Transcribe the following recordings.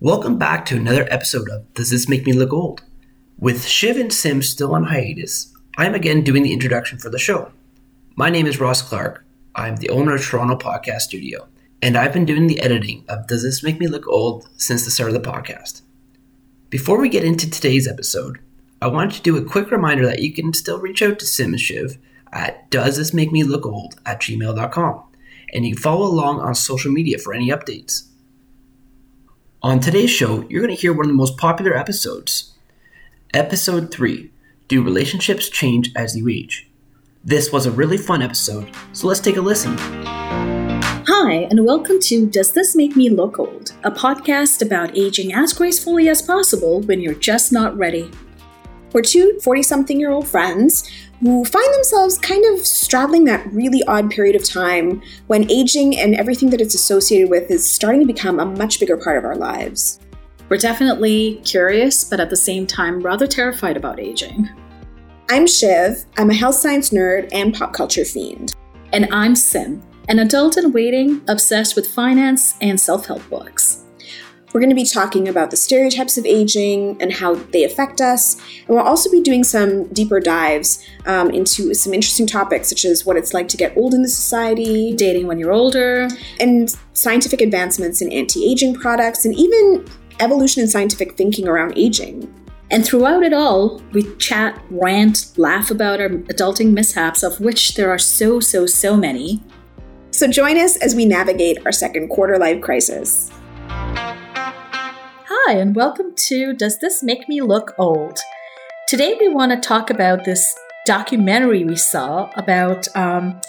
Welcome back to another episode of Does This Make Me Look Old? With Shiv and Sim still on hiatus, I'm again doing the introduction for the show. My name is Ross Clark. I'm the owner of Toronto Podcast Studio, and I've been doing the editing of Does This Make Me Look Old since the start of the podcast. Before we get into today's episode, I wanted to do a quick reminder that you can still reach out to Sim and Shiv at Does at gmail.com, and you can follow along on social media for any updates. On today's show, you're going to hear one of the most popular episodes. Episode 3 Do Relationships Change as You Age? This was a really fun episode, so let's take a listen. Hi, and welcome to Does This Make Me Look Old? A podcast about aging as gracefully as possible when you're just not ready. We're two 40 something year old friends who find themselves kind of straddling that really odd period of time when aging and everything that it's associated with is starting to become a much bigger part of our lives. We're definitely curious, but at the same time, rather terrified about aging. I'm Shiv, I'm a health science nerd and pop culture fiend. And I'm Sim, an adult in waiting obsessed with finance and self help books. We're going to be talking about the stereotypes of aging and how they affect us. And we'll also be doing some deeper dives um, into some interesting topics, such as what it's like to get old in the society, dating when you're older, and scientific advancements in anti aging products, and even evolution in scientific thinking around aging. And throughout it all, we chat, rant, laugh about our adulting mishaps, of which there are so, so, so many. So join us as we navigate our second quarter life crisis. Hi, and welcome to Does This Make Me Look Old? Today we want to talk about this documentary we saw about um,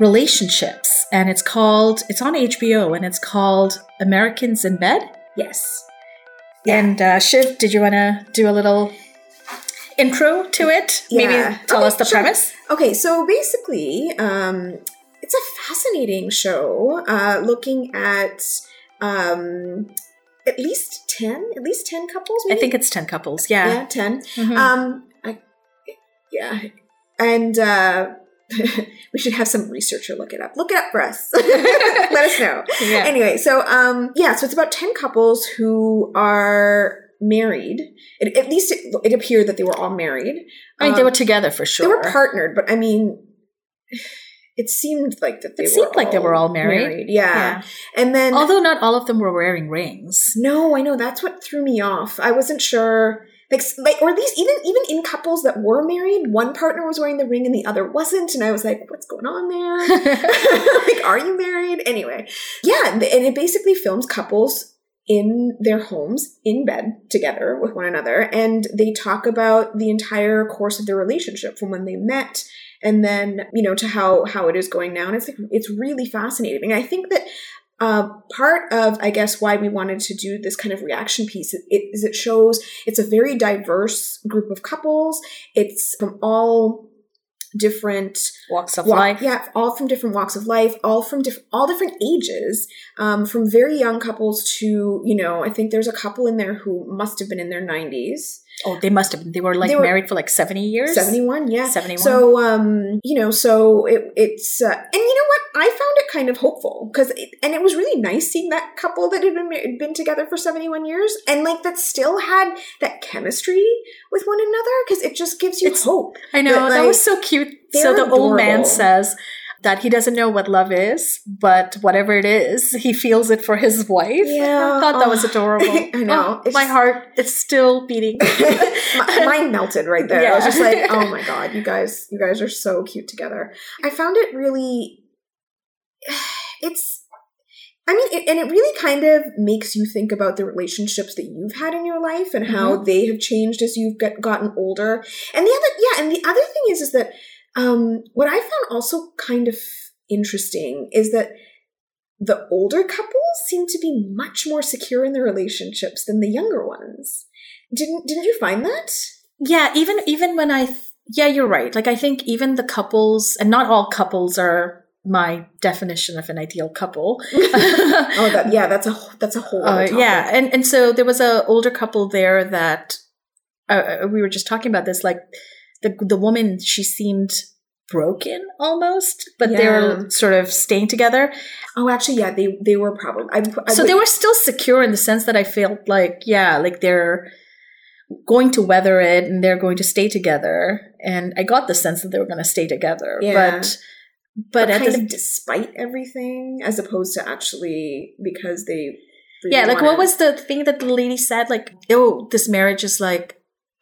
relationships, and it's called, it's on HBO, and it's called Americans in Bed. Yes. Yeah. And uh, Shiv, did you want to do a little intro to it? Yeah. Maybe tell Okay, us the sure. premise. Okay, so basically, um, it's a fascinating show uh, looking at um, at least 10, at least 10 couples, I think it's 10 couples. Yeah. yeah, 10. Mhm. Um, I, yeah, and uh, we should have some researcher look it up. Look it up for us. Let us know. Yeah. Anyway, so um, yeah, so it's about ten couples who are married. It, at least it, it appeared that they were all married. I mean, they Um, were together for sure. They were partnered, but I mean, it seemed like that they It were seemed like they were all married. Yeah. Yeah. and then Although not all of them were wearing rings. no, I know that's what threw me off. I wasn't sure. Like, like, or at least even even in couples that were married, one partner was wearing the ring and the other wasn't, and I was like, "What's going on there? like, are you married?" Anyway, yeah, and it basically films couples in their homes in bed together with one another, and they talk about the entire course of their relationship from when they met, and then you know to how how it is going now, and it's like it's really fascinating. And I think that uh, part of i guess why we wanted to do this kind of reaction piece is it, is it shows it's a very diverse group of couples it's from all different Walks of walk- life. yeah all from different walks of life all from different all different ages um, from very young couples to you know i think there's a couple in there who must have been in their 90s Oh, they must have been. They were like They were- married for like 70 years. 71 yeah 71. so um you know so it, it's uh, and you know what i found it kind of hopeful because and it was really nice seeing that couple that had been been together for 71 years and like that still had that chemistry with one another because it just gives you It's- hope I know. That like, was so cute. So the old man says that he doesn't know what love is, but whatever it is, he feels it for his wife. Yeah. I thought that was Oh, adorable. I know. Oh, my just- heart is still beating. My- mine melted right there i was just like oh my god you guys you guys are so cute together i found it really it's I mean, it, and it really kind of makes you think about the relationships that you've had in your life and how mm-hmm. they have changed as you've got, gotten older. And the other, yeah, and the other thing is, is that um, what I found also kind of interesting is that the older couples seem to be much more secure in their relationships than the younger ones. Didn't didn't you find that? yeah, even even when I, th- yeah, you're right. Like I think even the couples, and not all couples are my definition of an ideal couple. Oh, that yeah, that's a that's a whole other Uh, yeah, and and so there was a older couple there that uh, we were just talking about this. Like the the woman, she seemed broken almost, but Yeah. they're sort of staying together. Oh, actually, yeah, they they were probably. I, I so would- they were still secure in the sense that I felt like, yeah, like they're going to weather it and they're going to stay together. And I got the sense that they were going to stay together. Yeah. But but, but kind of despite everything, as opposed to actually because they. really yeah, like what was the thing that the lady said? Like, oh, this marriage is like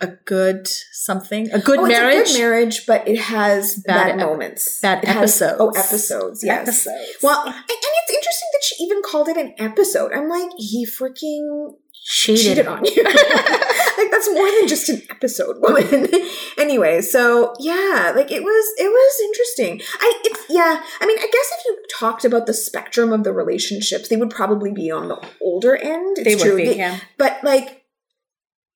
a good something, a good oh, marriage. It's a good marriage, but it has Bad bad, moments. bad It has- episodes. oh, episodes. Yes. Episodes. Well, and, and it's interesting that she even called it an episode. I'm like, he freaking cheated, cheated on you. like that's more than just an episode, woman. anyway, so yeah, like it was it was interesting. I it's yeah, I mean, I guess if you talked about the spectrum of the relationships, they would probably be on the older end. It's they true. would be. They- yeah. but like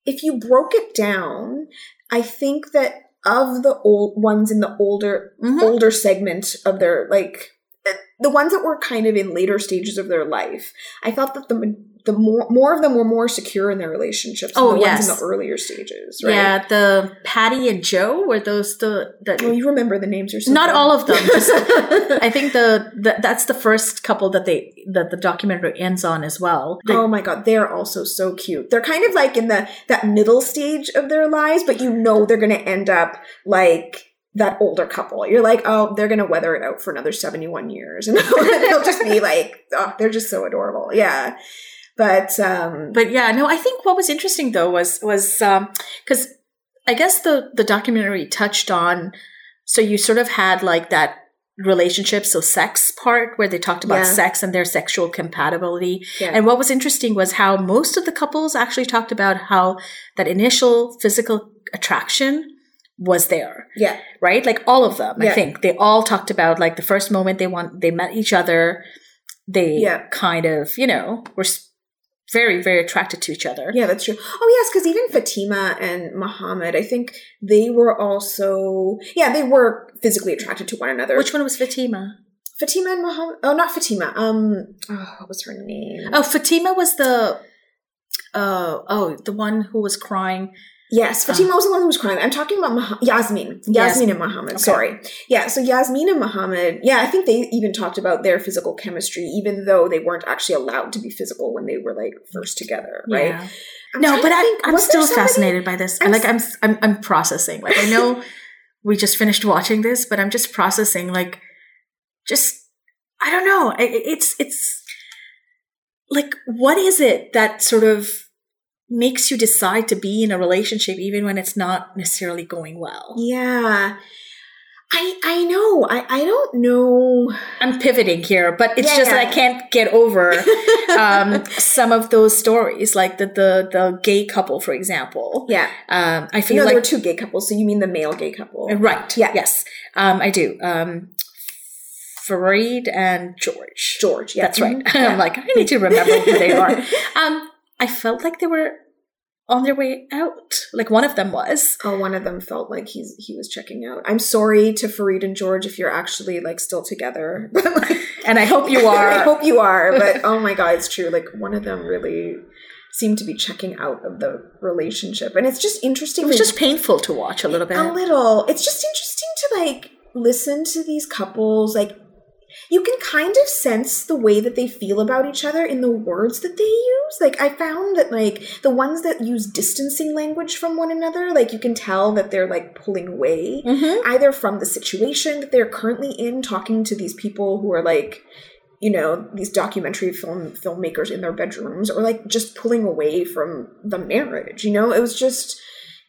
if you broke it down, I think that of the old ones in the older Mhm. older segment of their like uh, the ones that were kind of in later stages of their life, I felt that the the more more of them were more secure in their relationships. Oh, the yes. ones in the earlier stages, right? Yeah, the Patty and Joe were those the that Well, you remember the names or something? Not all of them, just- I think the, the that's the first couple that they that the documentary ends on as well. The- oh my god, they're also so cute. They're kind of like in the that middle stage of their lives, but you know they're going to end up like that older couple. You're like, oh, they're going to weather it out for another 71 years, and they'll just be like, oh, they're just so adorable. Yeah, but um, but yeah, no, I think what was interesting though was was because I guess the the documentary touched on so you sort of had like that relationship so sex part where they talked about Yeah. sex and their sexual compatibility yeah. and what was interesting was how most of the couples actually talked about how that initial physical attraction was there yeah, right? Like all of them, I think they all talked about like the first moment they want they met each other, they Yeah. kind of you know were s- very very attracted to each other. Yeah, that's true. Oh, yes, because even Fatima and Muhammad, I think they were also, yeah, they were physically attracted to one another. Which one was Fatima? Fatima and Muhammad? Oh, not Fatima. Um, oh, what was her name? Oh, Fatima was the uh oh the one who was crying. Yes, Fatima ah. was the one who was crying. I'm talking about Mah- Yasmin. Yasmin Yasmin. and Muhammad. Okay. Sorry. Yeah, so Yasmin and Muhammad, yeah, I think they even talked about their physical chemistry, even though they weren't actually allowed to be physical when they were like first together, right? Yeah. No, but I, think, I'm still somebody- fascinated by this. I'm like I'm, I'm I'm processing. Like I know we just finished watching this, but I'm just processing. Like just I don't know. I- I- It's it's like what is it that sort of makes you decide to be in a relationship even when it's not necessarily going well? Yeah. I I know. I, I don't know. I'm pivoting here, but it's Yeah, just that yeah. I can't get over um, some of those stories, like the the the gay couple, for example. yeah. Um, I You feel know, like there were two gay couples, so you mean the male gay couple. Right. Yeah. Yes. Um, I do. Um, and George. George, yeah. That's right. Mhm. I'm like, I need to remember who they are. Um, I felt like they were on their way out. Like one of them was. Oh, one of them felt like he's he was checking out. I'm sorry to Farid and George if you're actually like still together. And I hope you are. I hope you are, but oh my god, it's true. Like one of them really seemed to be checking out of the relationship, and it's just interesting. it was just painful to watch a little bit. a little. It's just interesting to like listen to these couples. Like you can kind of sense the way that they feel about each other in the words that they use. Like I found that like the ones that use distancing language from one another, like you can tell that they're like pulling away Mhm. either from the situation that they're currently in, talking to these people who are like, you know, these documentary film filmmakers in their bedrooms, or like just pulling away from the marriage. You know, it was just,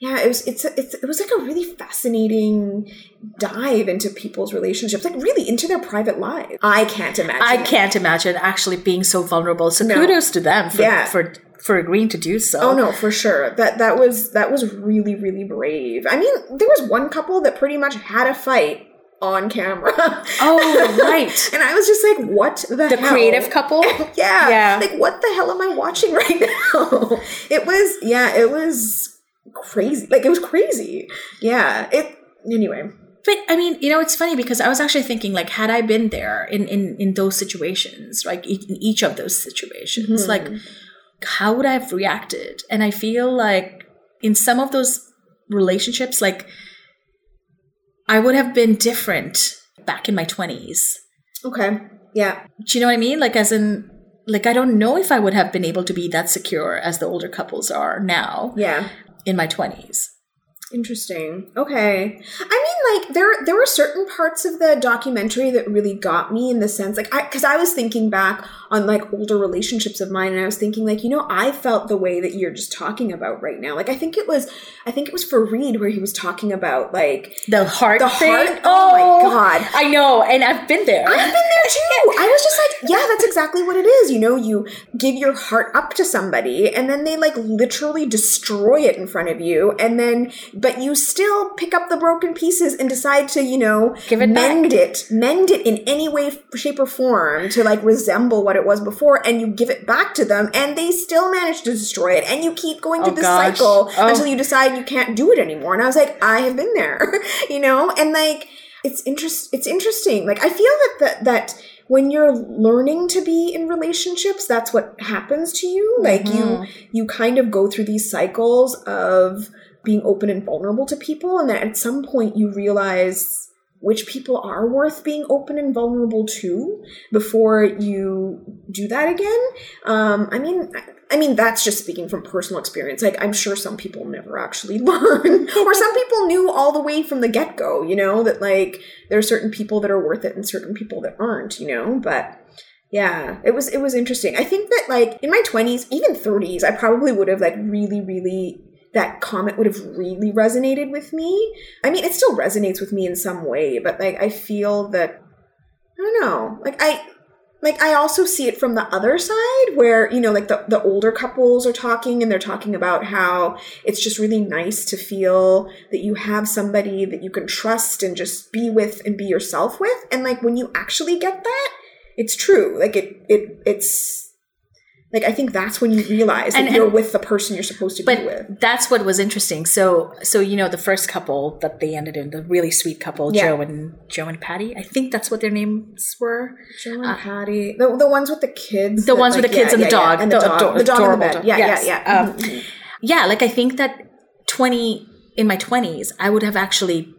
yeah, it was. It's, it's it was like a really fascinating dive into people's relationships, like really into their private lives. I can't imagine. I can't imagine actually being so vulnerable. So No. kudos to them for, Yeah. for for agreeing to do so. Oh no, for sure. That that was that was really really brave. I mean, there was one couple that pretty much had a fight on camera. Oh, right. and I was just like, "What the The hell? creative couple. yeah, Yeah. Like, what the hell am I watching right now? it was yeah, it was crazy. Like, it was crazy. Yeah. It anyway. But I mean, you know, it's funny because I was actually thinking, like, had I been there in in in those situations, like in each of those situations, Mhm. like, how would I have reacted? And I feel like in some of those relationships, like, I would have been different back in my 20s. Okay. Yeah. Do you know what I mean? Like, as in, like, I don't know if I would have been able to be that secure as the older couples are now Yeah. In my 20s. Interesting. Okay. I mean, like there there were certain parts of the documentary that really got me in the sense, like, I because I was thinking back on like older relationships of mine, and I was thinking, like, you know, I felt the way that you're just talking about right now. Like, I think it was, I think it was Farid where he was talking about like The heart the thing? heart. Oh, oh, my god. I know, and I've been there. I've been there too. I was just like, yeah, that's exactly what it is. You know, you give your heart up to somebody and then they like literally destroy it in front of you. And then, but you still pick up the broken pieces and decide to, you know, Give it mend it, mend it in any way, shape, or form to like resemble what it was before. And you give it back to them and they still manage to destroy it. And you keep going through Oh, this gosh. cycle Oh. until you decide you can't do it anymore. And I was like, I have been there, you know, and like, it's interest it's interesting like i feel that that, that when you're learning to be in relationships that's what happens to you like Mhm. you you kind of go through these cycles of being open and vulnerable to people and that at some point you realize which people are worth being open and vulnerable to before you do that again um i mean I- I mean, that's just speaking from personal experience. Like, I'm sure some people never actually learn, or some people knew all the way from the get go, you know, that like there are certain people that are worth it and certain people that aren't, you know, but yeah, it was it was interesting. I think that like in my 20s, even 30s, I probably would have like really really that comment would have really resonated with me. I mean, it still resonates with me in some way, but like I feel that I don't know. Like I like I also see it from the other side where, you know, like the, the older couples are talking and they're talking about how it's just really nice to feel that you have somebody that you can trust and just be with and be yourself with. And like when you actually get that, it's true. Like it it it's like I think that's when you realize that you're and- with the person you're supposed to be but with. that's what was interesting. So, so you know, the first couple that they ended in, the really sweet couple, Yeah. Joe and Joe and Patty. I think that's what their names were. Joe and Patty, the, the ones with the kids, The that, ones with like, the kids yeah, and the yeah, dog, and the, the dog, ador- the dog in the bed. dog. Yeah, Yes. yeah, yeah. Um, Mhm. Yeah, like I think that twenty in my twenties, I would have actually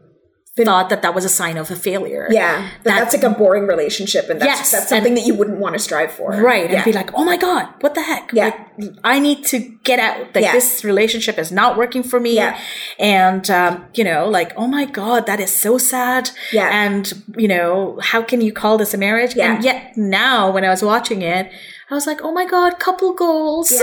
thought that that was a sign of a failure. Yeah, that, That- that's like a boring relationship, and that's, Yes, that's something that you wouldn't want to strive for, Right, Yeah. and be like, "Oh my god, what the heck? Yeah. Like, I need to get out. Like Yeah. this relationship is not working for me." Yeah. And um, you know, like, "Oh my god, that is so sad." Yeah. And you know, how can you call this a marriage? Yeah. And yet now, when I was watching it, I was like, "Oh my god, couple goals."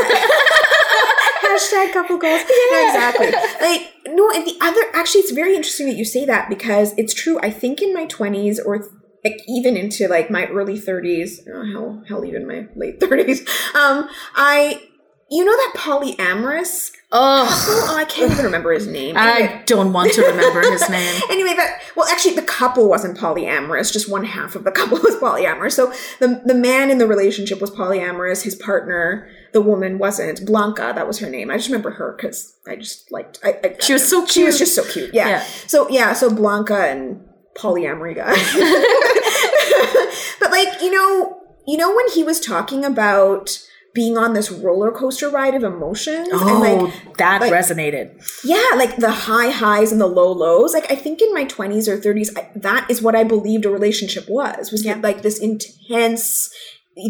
Hashtag couple goals. No, exactly. Like no, and the other actually, it's very interesting that you say that because it's true. I think in my twenties or th- like even into like my early thirties, oh, hell, hell, even my late thirties. Um, I, you know that polyamorous. oh, Oh, I can't even remember his name. Anyway, I don't want to remember his name. anyway, that well, actually, the couple wasn't polyamorous. Just one half of the couple was polyamorous. So the the man in the relationship was polyamorous. His partner, the woman, wasn't. Blanca, that was her name. I just remember her because I just liked. I, I, She was so She was just so cute. Yeah. Yeah. So yeah. So Blanca and polyamory guy. but like you know, you know when he was talking about being on this roller coaster ride of emotions and Oh, like that like- resonated. yeah, like the high highs and the low lows. Like I think in my 20s or 30s that is what I believed a relationship was. Was Yeah. like this intense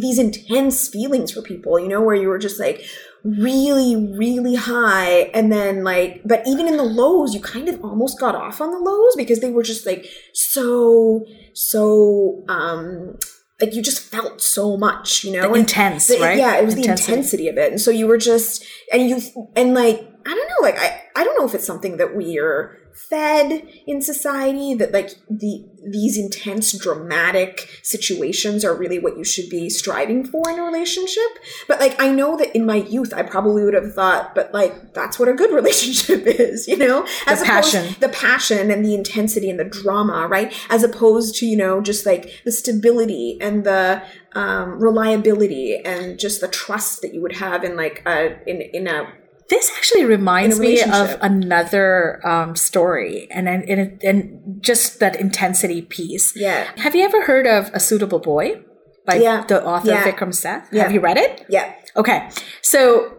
these intense feelings for people, you know, where you were just like really really high and then like but even in the lows you kind of almost got off on the lows because they were just like so so um like you just felt so much, you know. The intense, the- right? Yeah, it was Intensity. the intensity of it, and so you were just and you and like I don't know, like I I don't know if it's something that we are fed in society that like the these intense dramatic situations are really what you should be striving for in a relationship. But like i know that in my youth i probably would have thought but like that's what a good relationship is you know? The passion. the passion and the intensity and the drama right? As opposed to you know just like the stability and the um, reliability and just the trust that you would have in like a in in a This actually reminds me of another um, story, and and and, and just that intensity piece. yeah Have you ever heard of A Suitable Boy by Yeah. the author Yeah. Vikram Seth? Yeah. Have you read it? yeah Okay, so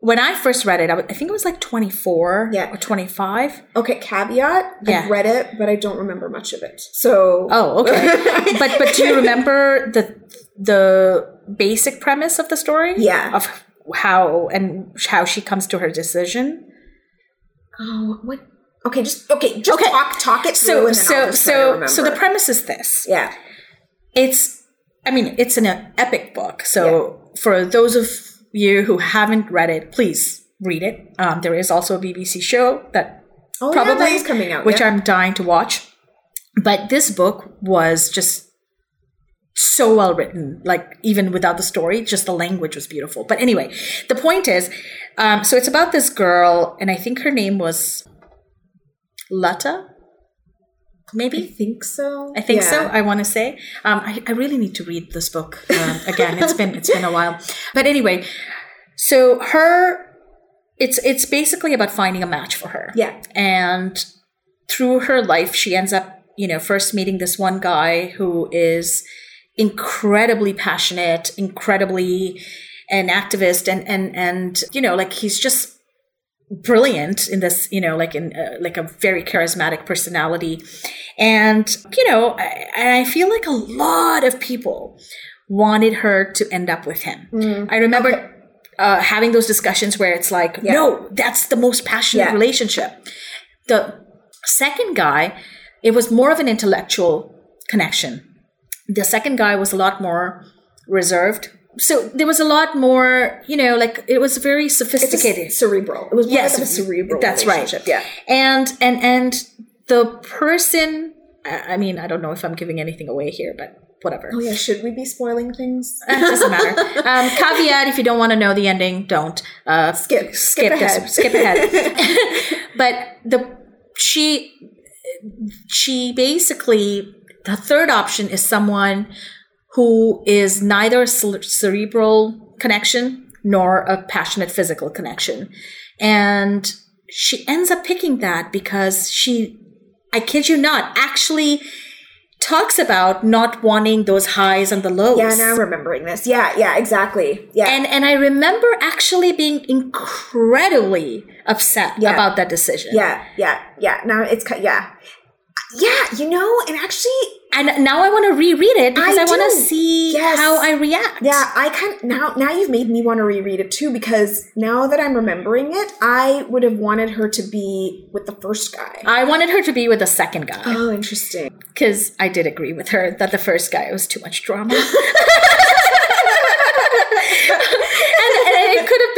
when I first read it, I, w- I think it was like 24 Yeah. or 25. Okay, caveat. Yeah. I've read it, but I don't remember much of it. So Oh, okay. but but do you remember the the basic premise of the story? Yeah. Of how and how she comes to her decision. Oh, what? Okay, just okay, just Okay. talk talk it through. So so I'll just try to so so the premise is this. yeah, It's I mean, it's an epic book. So for those of you who haven't read it, please read it. Um, there is also a BBC show that oh, yeah, probably that is coming out, which yeah. I'm dying to watch. But this book was just so well written, like even without the story, just the language was beautiful. But anyway, the point is, um, so it's about this girl, and I think her name was Lata, I maybe. think so. I think so. I want to say. Um, I, I really need to read this book um, again. It's been it's been a while, but anyway. So her, it's it's basically about finding a match for her. Yeah. and through her life, she ends up, you know, first meeting this one guy who is incredibly passionate, incredibly an activist, and and and you know, like he's just brilliant in this you know like in uh, like a very charismatic personality and you know I, and i feel like a lot of people wanted her to end up with him i remember Okay. uh, having those discussions where it's like Yeah. no that's the most passionate Yeah. relationship the second guy it was more of an intellectual connection the second guy was a lot more reserved so there was a lot more you know like it was very sophisticated cerebral. It was more Yes, a cerebral. that's right. Yeah. and and and the person i mean i don't know if i'm giving anything away here but whatever Oh yeah. Should we be spoiling things? it doesn't matter um, caveat if you don't want to know the ending don't uh, Skip. skip Skip this- ahead. skip ahead but the she she basically the third option is someone who is neither a cerebral connection nor a passionate physical connection and she ends up picking that because she i kid you not actually talks about not wanting those highs and the lows Yeah. Now I'm remembering this. Yeah. Yeah. Exactly. Yeah. and and I remember actually being incredibly upset Yeah. about that decision. yeah. Yeah. Yeah. Now it's yeah. Yeah. You know, and actually, And now I want to reread it because I, I want to see Yes. how I react. Yeah, I kind of now now you've made me want to reread it too because now that I'm remembering it, I would have wanted her to be with the first guy. I wanted her to be with the second guy Oh, interesting. because I did agree with her that the first guy was too much drama.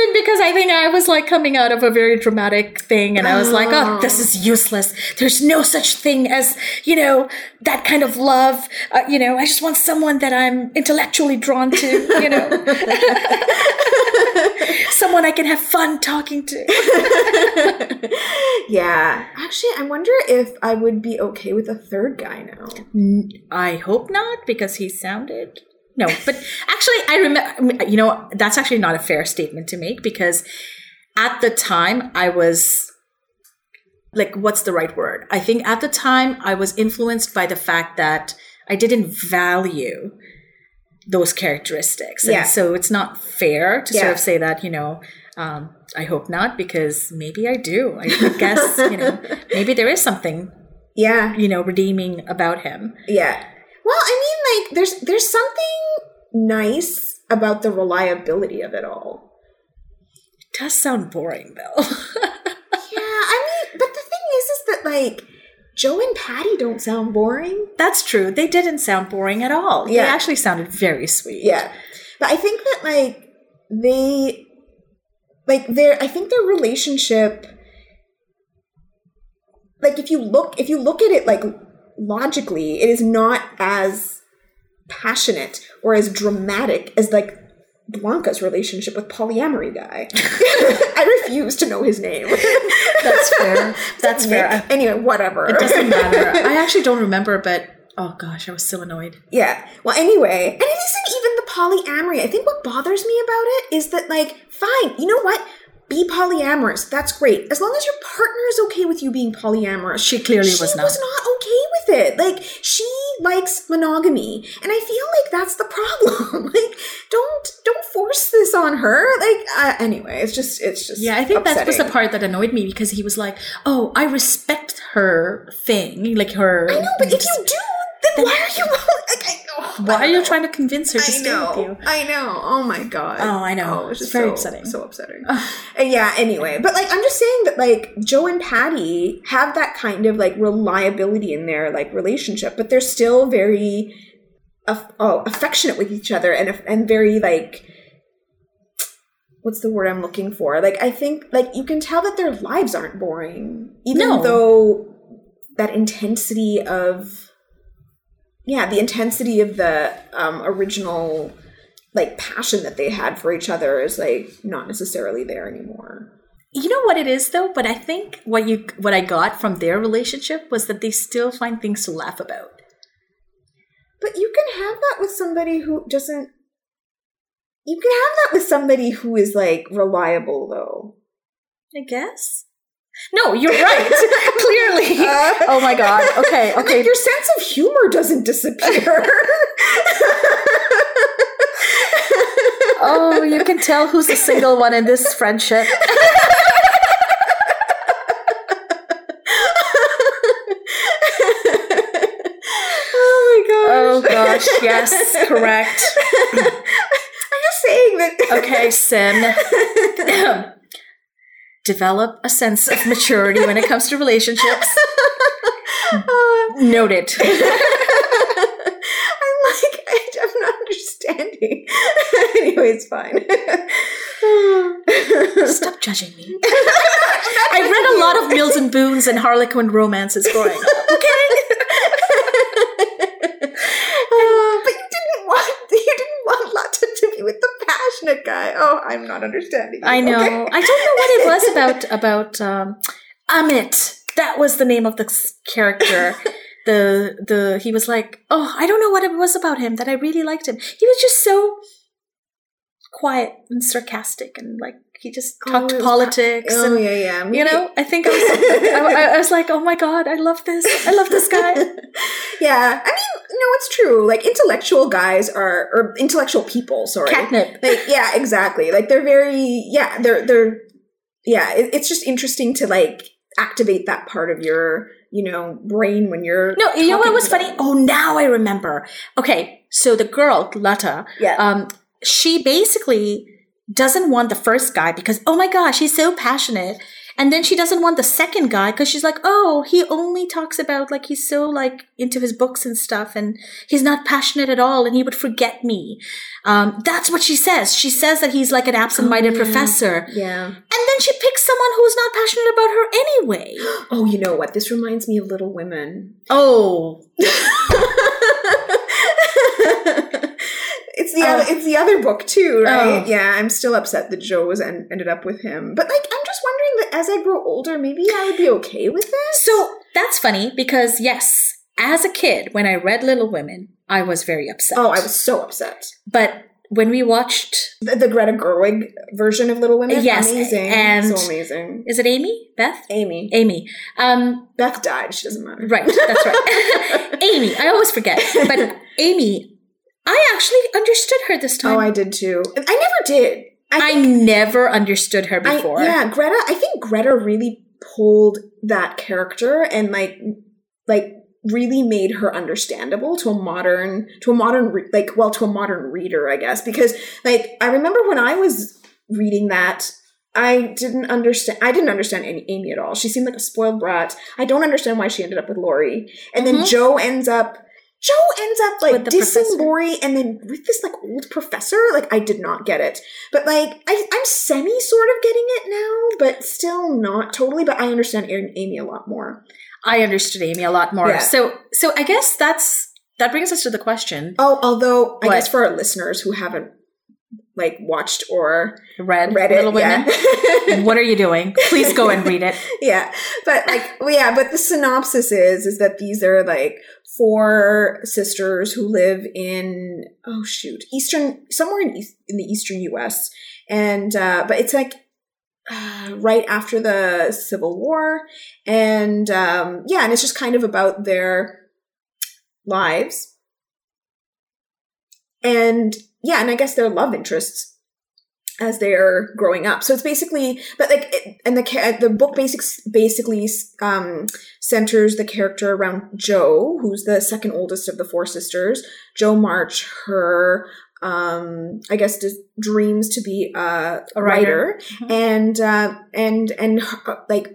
and, and it could have been because I think I was like coming out of a very dramatic thing and I was like, oh, this is useless. There's no such thing as, you know, that kind of love. Uh, you know, I just want someone that I'm intellectually drawn to, you know, someone I can have fun talking to. Yeah, actually, I wonder if I would be okay with a third guy now. I hope not because he sounded no, but actually, I remember. You know, that's actually not a fair statement to make because at the time I was like, what's the right word? I think at the time I was influenced by the fact that I didn't value those characteristics, Yeah. and so it's not fair to sort of say that you know. Um, I hope not because maybe I do. I guess you know maybe there is something Yeah, you know redeeming about him. yeah. Well, I mean, like, there's there's something nice about the reliability of it all. It does sound boring though. Yeah, I mean, but the thing is, is that like Joe and Patty don't sound boring. That's true. They didn't sound boring at all. They Yeah. actually sounded very sweet. Yeah, but I think that like they, like their, I think their relationship, like if you look, if you look at it like logically, it is not as passionate or as dramatic as like Blanca's relationship with polyamory guy. I refuse to know his name. That's fair. That's fair. Anyway, whatever. It doesn't matter. I actually don't remember, but oh gosh, I was so annoyed. Yeah. Well, anyway, and it isn't even the polyamory. I think what bothers me about it is that, like, fine, you know what? Be polyamorous. That's great. As long as your partner is okay with you being polyamorous. She clearly she was not. was not okay with it. Like she likes monogamy, and I feel like that's the problem. like, don't don't force this on her. Like, uh, anyway, it's just it's just Yeah, I think that was the part that annoyed me because he was like, "Oh, I respect her thing, like her." I know, but if you do, then why are you? Like, I, oh, why I are you trying to convince her to I stay know. with you? I know. Oh my god. Oh, I know. Oh, it's It's just very so, upsetting. So upsetting. And yeah. Anyway, but like I'm just saying that like Joe and Patty have that kind of like reliability in their like relationship, but they're still very, oh, affectionate with each other and and very like. What's the word I'm looking for? Like I think like you can tell that their lives aren't boring, even No. though that intensity of yeah the intensity of the um, original like passion that they had for each other is like not necessarily there anymore You know what it is though, but I think what you what I got from their relationship was that they still find things to laugh about. but you can have that with somebody who doesn't you can have that with somebody who is like reliable though I guess. No, you're right. Clearly. Uh, oh my god. Okay. Okay. your sense of humor doesn't disappear Oh, you can tell who's the single one in this friendship. oh my gosh. Oh gosh. Yes. Correct. i'm just saying that Okay, Sim. Develop a sense of maturity when it comes to relationships. Noted. I'm like, I, I'm not understanding. anyway, it's fine. Stop judging me. I read a lot of Mills and Boons and Harlequin romances growing up. Okay. Uh, but you didn't want you didn't want Lata to be with the passionate guy. Oh, I'm not understanding. you. I know. Okay. I don't know what it was about about um, Amit. That was the name of the character. the the he was like, oh, I don't know what it was about him that I really liked him. He was just so quiet and sarcastic and like he just Oh, talked was- politics Oh and yeah, yeah. you know. I think I was, I, I was like, oh my god, I love this. I love this guy. yeah, I mean, no, it's true. Like intellectual guys are, or intellectual people. Sorry, Catnip. like yeah exactly like they're very yeah they're they're yeah it, it's just interesting to like activate that part of your you know brain when you're No, you know what was funny? Oh, now I remember. Okay, so the girl, Lata, yeah um, she basically doesn't want the first guy because, oh my gosh, he's so passionate. And then she doesn't want the second guy because she's like, oh, he only talks about like he's so like into his books and stuff and he's not passionate at all and he would forget me. Um, that's what she says. She says that he's like an absent-minded Oh, yeah. professor. yeah And then she picks someone who's not passionate about her anyway. oh you know what this reminds me of little women Oh, the Oh. other it's the other book too right Oh. yeah i'm still upset that Jo was en- ended up with him but like i'm just wondering that as i grow older maybe i would be okay with this So that's funny because yes, as a kid, when I read Little Women, I was very upset. oh i was so upset But when we watched, the, the greta gerwig version of little women Yes, amazing and- so amazing is it Amy? Beth? amy Amy. Um, beth died she doesn't matter right, that's right. Amy. I always forget. But Amy, I actually understood her this time. oh i did too i never did I think- never understood her I- before. yeah, Greta. I think Greta really pulled that character and like, like really made her understandable to a modern, to a modern, re- like, well, to a modern reader, I guess. Because like, I remember when I was reading that. I didn't understand. I didn't understand Amy, Amy at all. She seemed like a spoiled brat. I don't understand why she ended up with Laurie. And then Mhm. Jo ends up. Jo ends up like dissing. Laurie, and then with this like old professor. Like I did not get it. But like I, I'm semi sort of getting it now, but still not totally. But I understand Amy a lot more. I understood Amy a lot more. Yeah. So, so I guess that's that brings us to the question: Oh, although I guess for our listeners who haven't like watched or Read, read it, Little Women. yeah. What are you doing? Please go and read it. yeah, but like well, yeah, but the synopsis is is that these are like four sisters who live in oh shoot eastern somewhere in east, in the eastern U.S. and uh, but it's like uh, right after the Civil War, and um, yeah, and it's just kind of about their lives, and yeah, and I guess their love interests as they're growing up. So it's basically, but like, it, and the the book basics basically um, centers the character around Jo, who's the second oldest of the four sisters. Jo March, her um, I guess just dreams to be a, A writer. writer, Mhm. and uh, and and her, like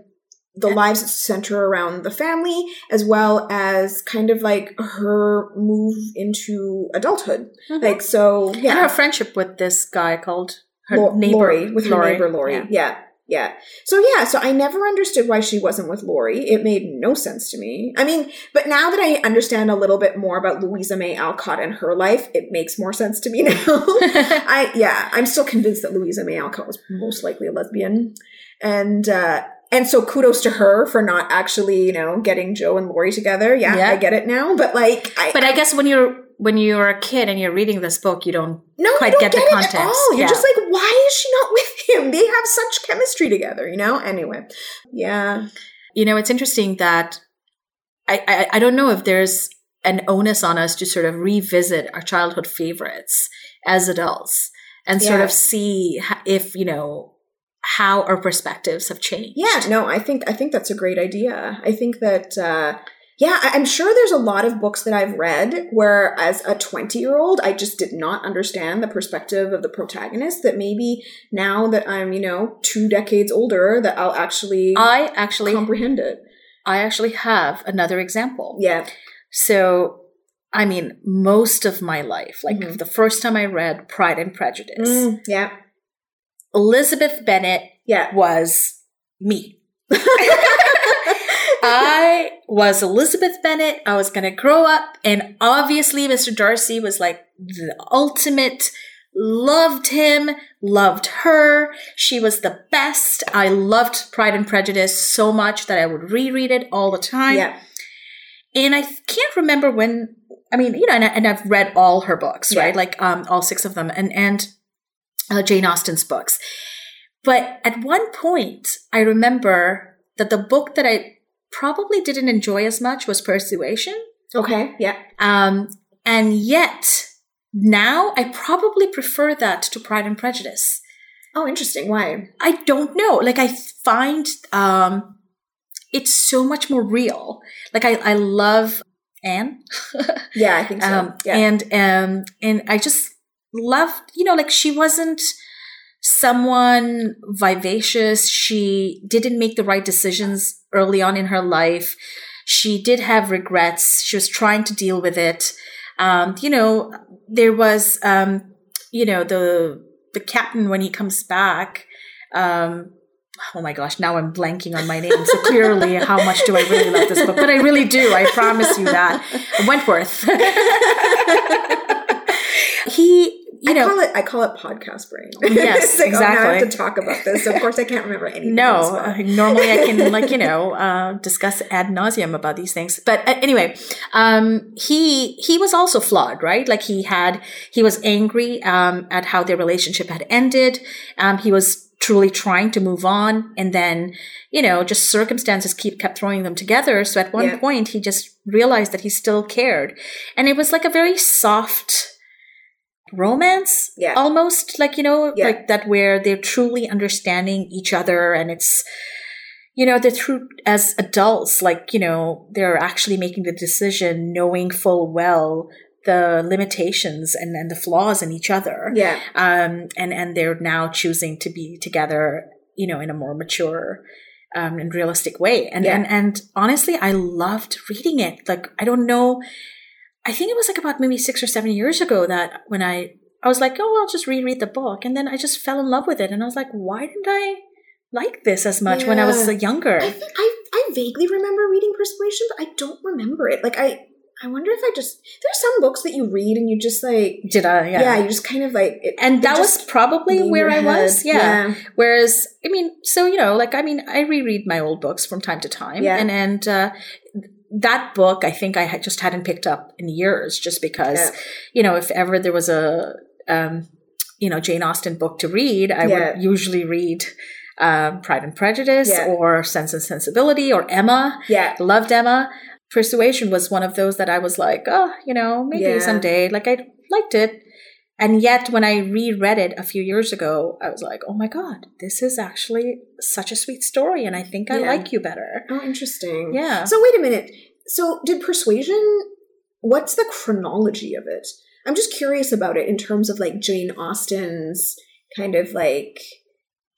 the lives that center around the family as well as kind of like her move into adulthood. Mhm. Like so, yeah. And her friendship with this guy called her Lo- neighbor Laurie with her neighbor Laurie. Yeah. Yeah. yeah, So yeah, so I never understood why she wasn't with Laurie. It made no sense to me. I mean, but now that I understand a little bit more about Louisa May Alcott and her life, it makes more sense to me now. I yeah, I'm still convinced that Louisa May Alcott was most likely a lesbian, and uh, and so kudos to her for not actually you know getting Jo and Laurie together. Yeah, Yeah. I get it now, but like, I, but I guess when you're when you're a kid and you're reading this book, you don't. no, quite you get don't the get, it at context. all. You're Yeah. just like, why is she not with him? They have such chemistry together, you know. Anyway, yeah, You know, it's interesting that I, I I don't know if there's an onus on us to sort of revisit our childhood favorites as adults and sort of see if you know how our perspectives have changed. yeah. No, I think I think that's a great idea. I think that. uh yeah, I- I'm sure there's a lot of books that I've read where, as a 20 year old, I just did not understand the perspective of the protagonist. That maybe now that I'm, you know, two decades older, that I'll actually I actually comprehend it. I actually have another example. Yeah. So, I mean, most of my life, like Mhm. the first time I read Pride and Prejudice, Mm, yeah. Elizabeth Bennet Yeah. was me. I was Elizabeth Bennet. I was going to grow up, and obviously, Mr. Darcy was like the ultimate. Loved him, loved her. She was the best. I loved Pride and Prejudice so much that I would reread it all the time. Yeah. And I can't remember when. I mean, you know, and, I, and I've read all her books, Yeah. right? Like um, all six of them, and and uh, Jane Austen's books. But at one point, I remember that the book that I probably didn't enjoy as much was Persuasion. Okay. Yeah. Um, and yet now I probably prefer that to Pride and Prejudice. Oh, interesting. Why? I don't know. Like I find um, it's so much more real. Like I, I love Anne. Yeah, I think so. Um, yeah. and um, and I just loved, you know, like she wasn't someone vivacious. She didn't make the right decisions early on in her life. She did have regrets. She was trying to deal with it. Um, you know, there was, um, you know, the the captain when he comes back. Um, oh my gosh, now I'm blanking on my name. So clearly, how much do I really love this book? But I really do. I promise you that. Wentworth. I know, call it I call it podcast brain. Yes, like, Oh, now I exactly. have to talk about this. Of course, I can't remember anything. No, else, uh, normally I can like you know uh, discuss ad nauseum about these things. But uh, anyway, um, he he was also flawed, right? Like he had he was angry um, at how their relationship had ended. Um, he was truly trying to move on, and then you know just circumstances keep kept throwing them together. So at one Yeah. point, he just realized that he still cared, and it was like a very soft romance Yeah. almost like you know Yeah. like that where they're truly understanding each other and it's you know they're true as adults like you know they're actually making the decision knowing full well the limitations and, and the flaws in each other yeah. um and and they're now choosing to be together you know in a more mature um and realistic way and Yeah. and and honestly i loved reading it like i don't know i think it was like about maybe six or seven years ago that when i i was like oh i'll just reread the book and then i just fell in love with it and i was like why didn't i like this as much when i was Yeah. uh, younger I think I I vaguely remember reading Persuasion, but I don't remember it. Like I I wonder if I just there's some books that you read and you just like did i yeah, yeah, you just kind of like it, and that was probably where i was head. yeah. Whereas, I mean, so you know, like I mean, I reread my old books from time to time, Yeah. and and uh, that book, I think I had just hadn't picked up in years, just because Yeah. you know, if ever there was a um, you know Jane Austen book to read, I Yeah. would usually read um, Pride and Prejudice Yeah. or Sense and Sensibility or Emma. Yeah. Loved Emma. Persuasion was one of those that I was like, oh, you know, maybe someday. Like I liked it. And yet, when I reread it a few years ago, I was like, oh my God, this is actually such a sweet story. And I think I Yeah. like you better. Oh, interesting. Yeah. So wait a minute. So did Persuasion? What's the chronology of it? I'm just curious about it in terms of like Jane Austen's kind of like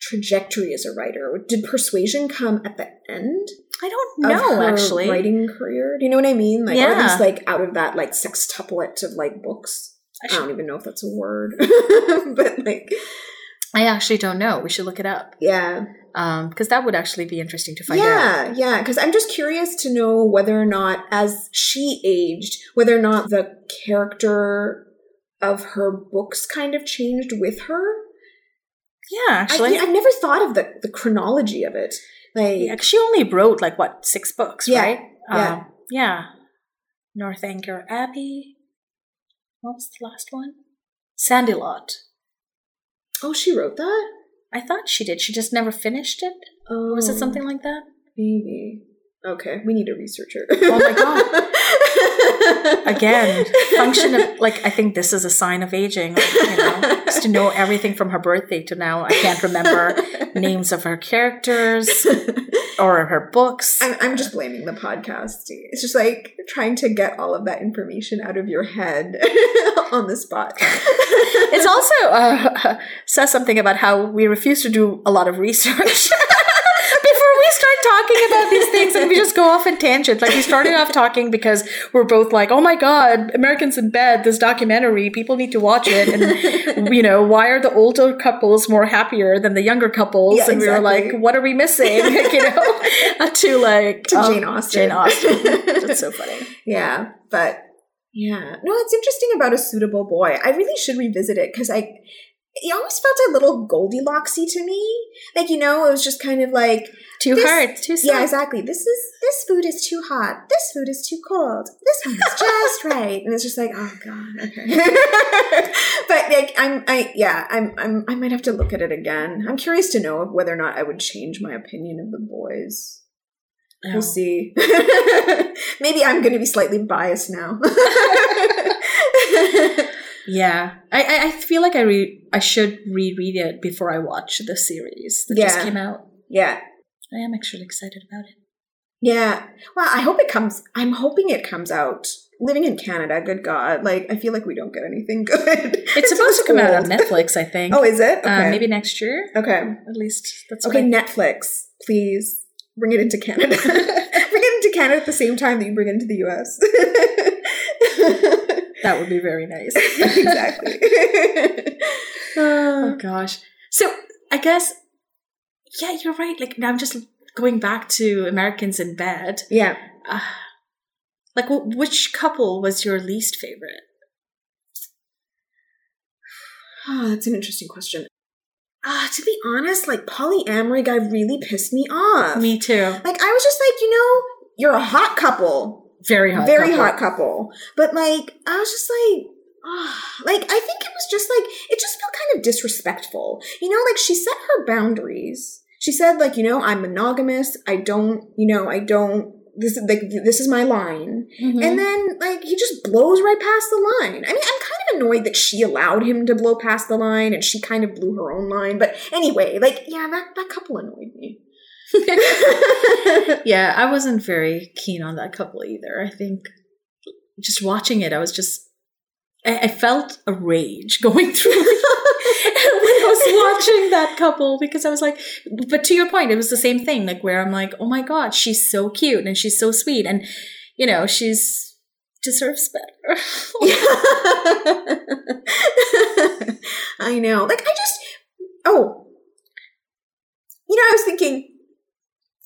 trajectory as a writer. Did Persuasion come at the end? I don't know, her actually. writing career. Do you know what I mean? Like, or at least like out of that like sextuplet of like books. I, don't even know if that's a word, but like, I actually don't know. We should look it up. yeah, because that would actually be interesting to find out. yeah, yeah. Because I'm just curious to know whether or not, as she aged, whether or not the character of her books kind of changed with her. Yeah, actually. I, I've never thought of the the chronology of it. Like, yeah, she only wrote like what six books, Yeah, right? yeah. Um, yeah. Northanger Abbey. What was the last one? Sanditon. oh, she wrote that. I thought she did. She just never finished it. Oh, was it oh. something like that? Maybe. Okay, we need a researcher. Oh my god! Again, function of like I think this is a sign of aging. Like, you know, just to know everything from her birthday to now. I can't remember names of her characters or her books. I'm, I'm just blaming the podcast. It's just like trying to get all of that information out of your head on the spot. It's also uh, says something about how we refuse to do a lot of research before we start talking about these things, and we just go off in tangent. Like we started off talking because we're both like, "Oh my god, Americans in Bed, this documentary, people need to watch it." And you know, why are the older couples more happier than the younger couples? Yeah, and we were like, "What are we missing?" you know, to like To um, Jane Austen. Jane Austen. That's so funny. yeah, but yeah, no, it's interesting about a suitable boy. I really should revisit it because I. It always felt a little Goldilocksy to me. Like, you know, it was just kind of like, Too This- hard, too soft. yeah, exactly. This is this food is too hot. This food is too cold. This one is just right. And it's just like, oh god, okay. but like, I'm, I yeah, I'm, I'm, I might have to look at it again. I'm curious to know whether or not I would change my opinion of the boys. Oh. We'll see. Maybe I'm going to be slightly biased now. Yeah, I, I I feel like I re- I should reread it before I watch the series that just Yeah. came out. yeah. I am actually excited about it. Yeah. Well, I hope it comes. I'm hoping it comes out. Living in Canada, good God. Like, I feel like we don't get anything good. It's supposed to come out on. Netflix, I think. Oh, is it? Okay. uh, maybe next year. Okay. At least that's Okay, Netflix, please bring it into Canada. bring it into Canada at the same time that you bring it into the US. that would be very nice. exactly. oh gosh. So I guess yeah, you're right. Like now I'm just going back to Americans in Bed. yeah. Uh, like, wh- which couple was your least favorite? Oh, that's an interesting question. Ah, to be honest, like polyamory guy really pissed me off. Me too. Like I was just like, you know, you're a hot couple. Very hot. very couple. hot couple. But like, I was just like, ah, like I think it was just like it just felt kind of disrespectful. You know, like she set her boundaries. She said, like, you know, I'm monogamous. I don't, you know, I don't. This is like this is my line. Mhm. And then like he just blows right past the line. I mean, I'm kind of annoyed that she allowed him to blow past the line and she kind of blew her own line. But anyway, like, yeah, that that couple annoyed me. yeah, I wasn't very keen on that couple either. I think just watching it, I was just, I, I felt a rage going through I was watching that couple because I was like, but to your point, it was the same thing, like where I'm like, oh my God, she's so cute and she's so sweet. And, you know, she's deserves better. I know. Like I just oh. You know, I was thinking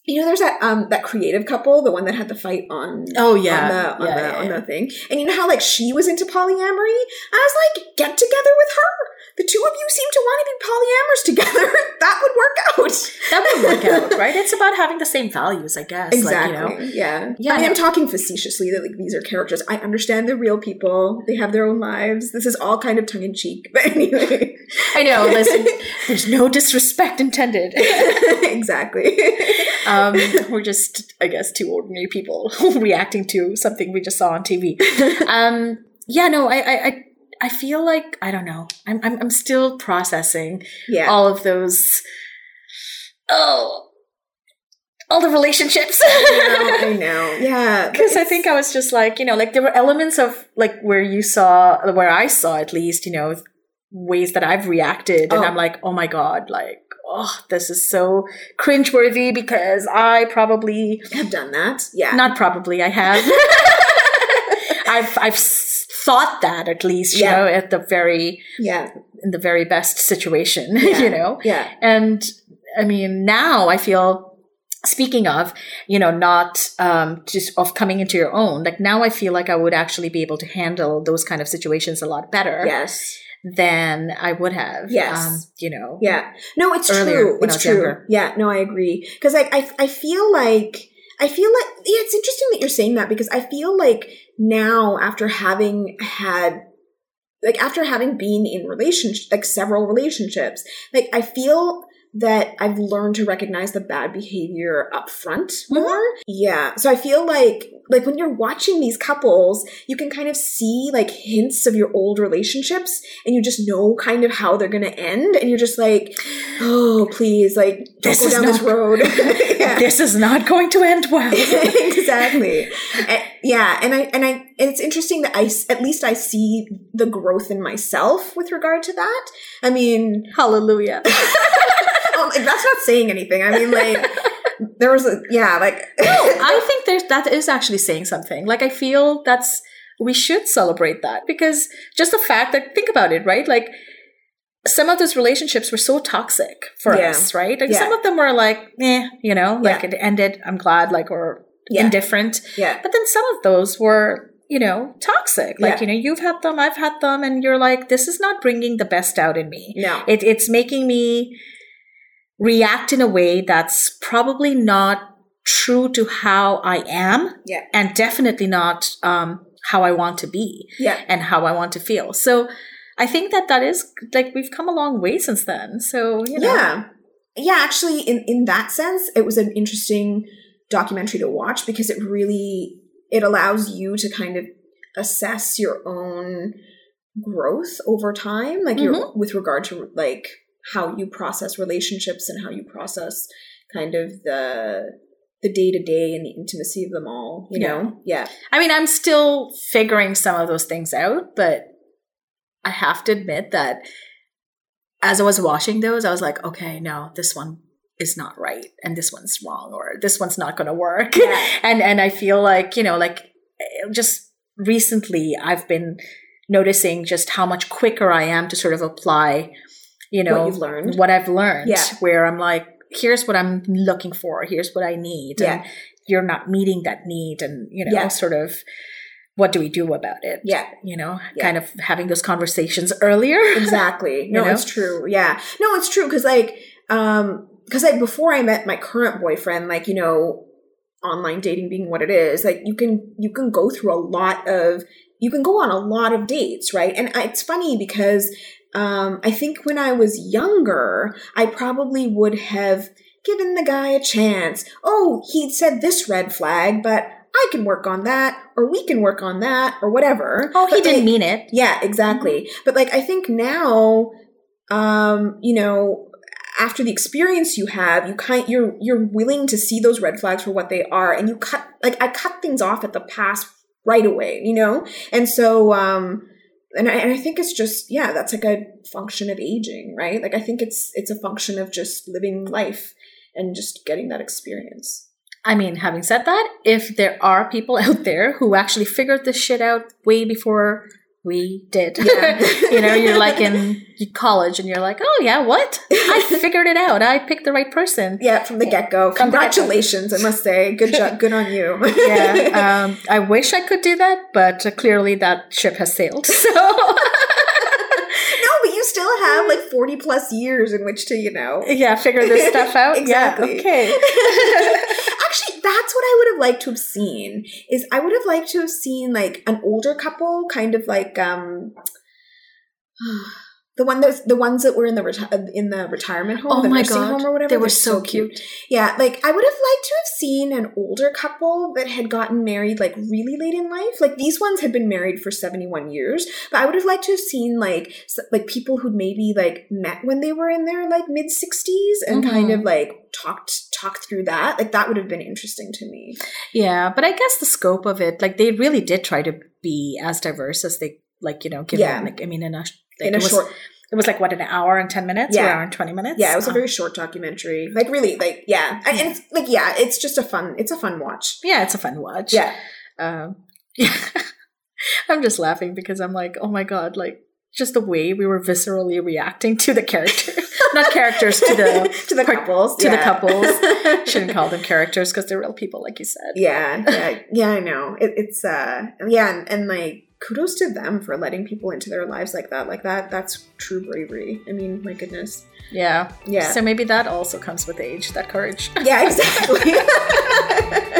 you know, there's that um that creative couple, the one that had the fight on oh, on yeah. the on yeah, the yeah, on yeah. the thing. And you know how like she was into polyamory? I was like, get together with her. The two of you seem to want to be polyamorous together. that would work out. that would work out, right? It's about having the same values, I guess. Exactly. Like, you know? Yeah. Yeah. I mean, I'm talking facetiously that like these are characters. I understand they're real people. They have their own lives. This is all kind of tongue in cheek. But anyway. I know. Listen, there's no disrespect intended. exactly. Um, we're just, I guess, two ordinary people reacting to something we just saw on TV. Um, yeah, no, I, I, I, I feel like I don't know. I'm, I'm, I'm still processing yeah. all of those. Oh, all the relationships. I know, I know. Yeah. Because I think I was just like, you know, like there were elements of like where you saw, where I saw at least, you know, ways that I've reacted, and Oh. I'm like, oh my god, like, oh, this is so cringeworthy because I probably, have done that. Yeah. not probably, I have, I've I've thought that at least, you Yeah. know, at the very yeah. in the very best situation, Yeah. you know, Yeah. and I mean, now I feel, speaking of, you know, not um, just of coming into your own, like now I feel like I would actually be able to handle those kind of situations a lot better Yes. Than I would have. Yes. Um, you know. Yeah. No, it's true. It's true. younger. Yeah. No, I agree. Because I, I, I feel like I feel like yeah, it's interesting that you're saying that because I feel like now after having had like after having been in relationship like several relationships, like I feel that I've learned to recognize the bad behavior up front mm-hmm. more. Yeah. So I feel like like when you're watching these couples, you can kind of see like hints of your old relationships and you just know kind of how they're gonna end and you're just like, oh please, like don't This go is down this not- road. yeah. This is not going to end well. exactly. And- yeah, and I and I and it's interesting that I at least I see the growth in myself with regard to that. I mean, Hallelujah. like, that's not saying anything. I mean, like there was a yeah, like no, I think there's that is actually saying something. Like I feel that's we should celebrate that because just the fact that think about it, right? Like some of those relationships were so toxic for Yeah. us, right? Like Yeah. some of them were like, eh, you know, like Yeah. it ended. I'm glad, like or indifferent. yeah, But then some of those were, you know, toxic. Like Yeah. you know, you've had them, I've had them, and you're like, this is not bringing the best out in me. no, It, it's making me react in a way that's probably not true to how I am, Yeah. and definitely not um, how I want to be yeah, and how I want to feel. So I think that that is like we've come a long way since then. So you know, yeah, yeah. Actually, in in that sense, it was an interesting documentary to watch because it really it allows you to kind of assess your own growth over time, like your with regard to like how you process relationships and how you process kind of the the day to day and the intimacy of them all. You Yeah. know, yeah, I mean, I'm still figuring some of those things out, but I have to admit that as I was watching those, I was like, okay, no, this one is not right, and this one's wrong, or this one's not going to work. Yeah. and and I feel like you know, like eh, just recently, I've been noticing just how much quicker I am to sort of apply, you know, what you've learned. what I've learned. Yeah. Where I'm like, here's what I'm looking for. Here's what I need. Yeah. And you're not meeting that need. And, you know, Yeah. sort of what do we do about it? Yeah. You know, Yeah. kind of having those conversations earlier. exactly no You know? it's true yeah no it's true because like um because like before i met my current boyfriend like you know online dating being what it is like you can you can go through a lot of you can go on a lot of dates right and it's funny because um i think when i was younger i probably would have given the guy a chance oh he said this red flag but i can work on that or we can work on that or whatever oh, he didn't like, mean it. yeah, exactly. But like I think now um, you know, after the experience you have, you kind you're you're willing to see those red flags for what they are and you cut like I cut things off at the pass right away, you know? And so um and I, and I think it's just yeah, that's like a function of aging, right? Like I think it's it's a function of just living life and just getting that experience. I mean, having said that, if there are people out there who actually figured this shit out way before we did, Yeah. you know, you're like in college and you're like, oh yeah, what? I figured it out. I picked the right person. Yeah, from the get go. From the get-go. Congratulations, I must say. Good job. Good on you. yeah, um, I wish I could do that, but uh, clearly that ship has sailed. So no, but you still have like 40 plus years in which to, you know. Yeah, figure this stuff out. Exactly. Yeah, okay. That's what I would have liked to have seen. Is I would have liked to have seen like an older couple, kind of like um the one that the ones that were in the reti- in the retirement home, Oh the my nursing God. home or whatever. They were They're so cute. Yeah, like I would have liked to have seen an older couple that had gotten married like really late in life. Like these ones had been married for 71 years, but I would have liked to have seen like like people who'd maybe like met when they were in their like mid 60s and kind Mhm. of like talked talked through that. Like that would have been interesting to me. Yeah, but I guess the scope of it, like they really did try to be as diverse as they like, you know, give Yeah. like I mean in a like, in a it was, short it was like what an hour and 10 minutes or Yeah. hour and 20 minutes. yeah, it was a Oh. very short documentary. Like really like yeah. And, and it's like yeah, it's just a fun it's a fun watch. Yeah, it's a fun watch. Yeah. Um, yeah. I'm just laughing because I'm like, oh my god, like just the way we were viscerally reacting to the characters, not characters to the to the couples. to the couples. Shouldn't call them characters because they're real people, like you said. Yeah, yeah, yeah. I know. It, it's uh, yeah, and, and like kudos to them for letting people into their lives like that. Like that, that's true bravery. I mean, my goodness. Yeah. Yeah, So maybe that also comes with age, that courage. yeah, exactly.